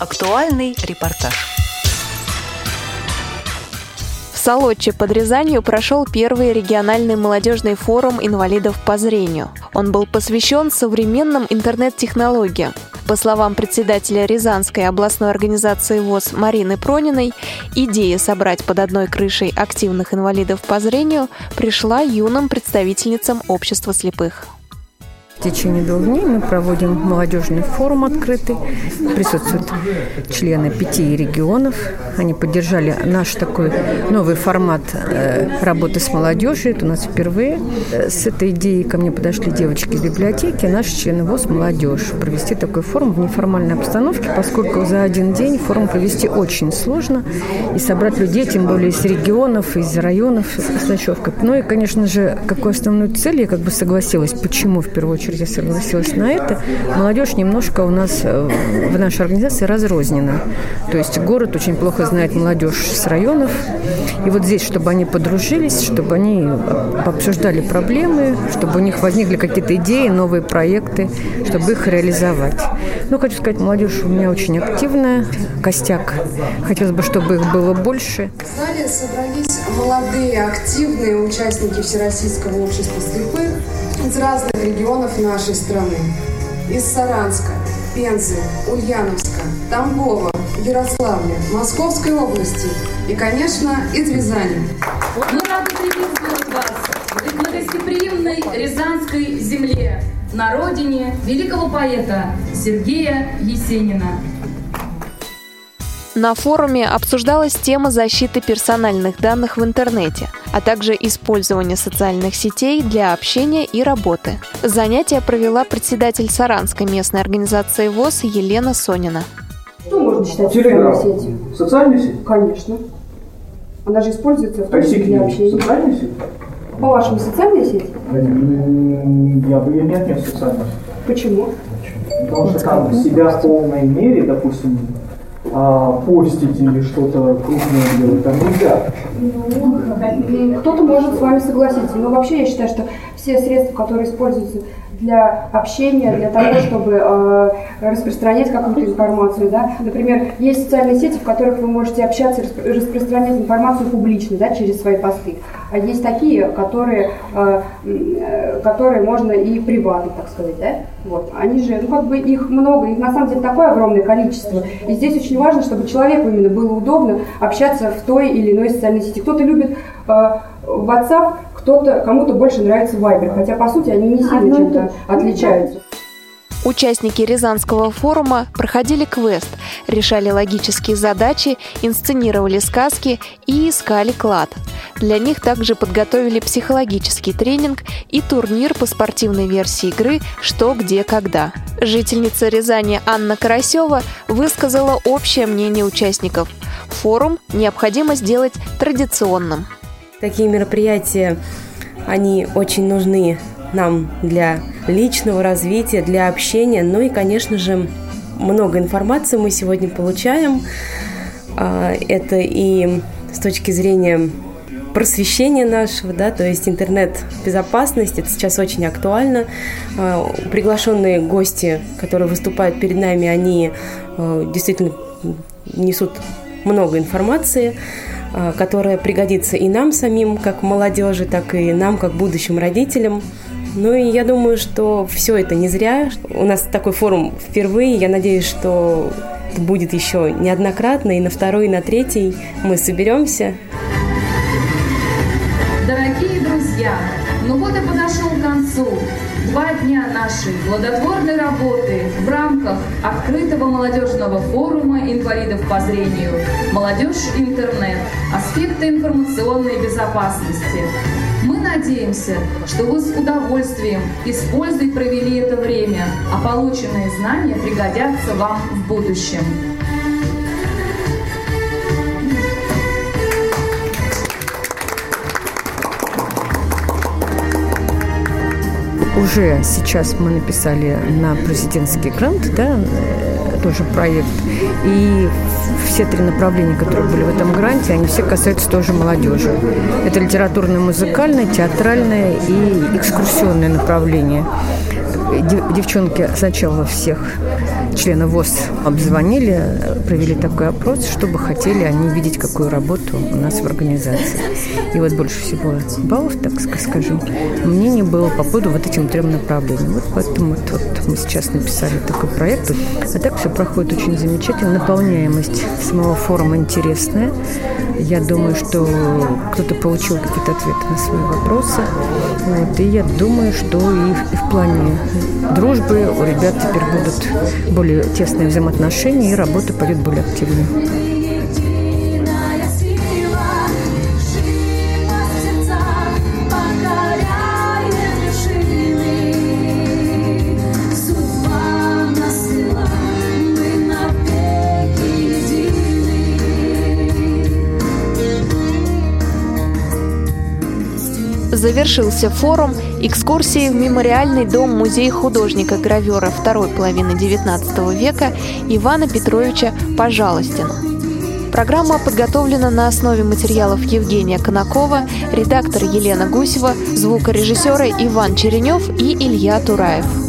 Актуальный репортаж. В Солодче под Рязанью прошел первый региональный молодежный форум инвалидов по зрению. Он был посвящен современным интернет-технологиям. По словам председателя Рязанской областной организации ВОЗ Марины Прониной, идея собрать под одной крышей активных инвалидов по зрению пришла юным представительницам общества слепых. В течение двух дней мы проводим молодежный форум открытый. Присутствуют члены пяти регионов. Они поддержали наш такой новый формат э, работы с молодежью. Это у нас впервые. С этой идеей ко мне подошли девочки из библиотеки, наши члены ВОЗ «Молодежь». Провести такой форум в неформальной обстановке, поскольку за один день форум провести очень сложно. И собрать людей, тем более из регионов, из районов с ночевкой. Ну и, конечно же, какую основную цель я как бы согласилась, почему в первую очередь очередь я согласилась на это. Молодежь немножко у нас э, в нашей организации разрознена. То есть город очень плохо знает молодежь с районов. И вот здесь, чтобы они подружились, чтобы они обсуждали проблемы, чтобы у них возникли какие-то идеи, новые проекты, чтобы их реализовать. Ну, хочу сказать, молодежь у меня очень активная, костяк. Хотелось бы, чтобы их было больше. В зале собрались молодые, активные участники Всероссийского общества слепых, разных регионов нашей страны. Из Саранска, Пензы, Ульяновска, Тамбова, Ярославля, Московской области и, конечно, из Рязани. Мы рады приветствовать вас в гостеприимной Рязанской земле, на родине великого поэта Сергея Есенина. На форуме обсуждалась тема защиты персональных данных в интернете, а также использование социальных сетей для общения и работы. Занятие провела председатель Саранской местной организации ВОЗ Елена Сонина. Что можно считать Телеграм. социальной сетью? Социальная сеть? Конечно. Она же используется в том числе для общения. Социальная сеть? По-вашему, социальная сеть? Я бы ее не отнес в социальную сеть. Почему? Потому что там себя в полной мере, допустим, а, постить или что-то крупное делать там нельзя. Кто-то может с вами согласиться, но вообще я считаю, что все средства, которые используются для общения, для того, чтобы э, распространять какую-то информацию, да, например, есть социальные сети, в которых вы можете общаться, распро- распространять информацию публично, да, через свои посты, а есть такие, которые, э, которые можно и приватно, так сказать, да, вот, они же, ну, как бы их много, их на самом деле такое огромное количество, и здесь очень важно, чтобы человеку именно было удобно общаться в той или иной социальной сети. Кто-то любит э, WhatsApp, кто-то, кому-то больше нравится Viber, хотя по сути они не сильно чем-то отличаются. Участники Рязанского форума проходили квест, решали логические задачи, инсценировали сказки и искали клад. Для них также подготовили психологический тренинг и турнир по спортивной версии игры «Что, где, когда». Жительница Рязани Анна Карасева высказала общее мнение участников. Форум необходимо сделать традиционным. Такие мероприятия, они очень нужны нам для личного развития, для общения. Ну и, конечно же, много информации мы сегодня получаем. А, Это и с точки зрения просвещения нашего, да, то есть интернет-безопасность, это сейчас очень актуально. А, Приглашенные гости, которые выступают перед нами, они э, действительно несут много информации, а, которая пригодится и нам самим, как молодежи, так и нам, как будущим родителям. Ну и я думаю, что все это не зря. У нас такой форум впервые. Я надеюсь, что будет еще неоднократно, и на второй, и на третий мы соберемся. Дорогие друзья, ну вот и подошел к концу два дня нашей плодотворной работы в рамках открытого молодежного форума инвалидов по зрению «Молодежь интернет. Аспекты информационной безопасности». Мы надеемся, что вы с удовольствием и с пользой провели это время, а полученные знания пригодятся вам в будущем. Уже сейчас мы написали на президентский грант, да, тоже проект. И все три направления, которые были в этом гранте, они все касаются тоже молодежи. Это литературное, музыкальное, театральное и экскурсионное направление. Дев- Девчонки сначала всех члены ВОЗ обзвонили, провели такой опрос, чтобы хотели они видеть, какую работу у нас в организации. И вот больше всего баллов, так скажем, мнение было по поводу вот этим трем направлениям. Вот поэтому вот, вот мы сейчас написали такой проект. А так все проходит очень замечательно. Наполняемость самого форума интересная. Я думаю, что кто-то получил какие-то ответы на свои вопросы. Вот, и я думаю, что и, и в плане дружбы у ребят теперь будут более тесные взаимоотношения, и работа пойдет более активно. Завершился форум экскурсии в мемориальный дом-музей художника-гравера второй половины XIX века Ивана Петровича Пожалостина. Программа подготовлена на основе материалов Евгения Конакова, редактор Елена Гусева, звукорежиссеры Иван Черенев и Илья Тураев.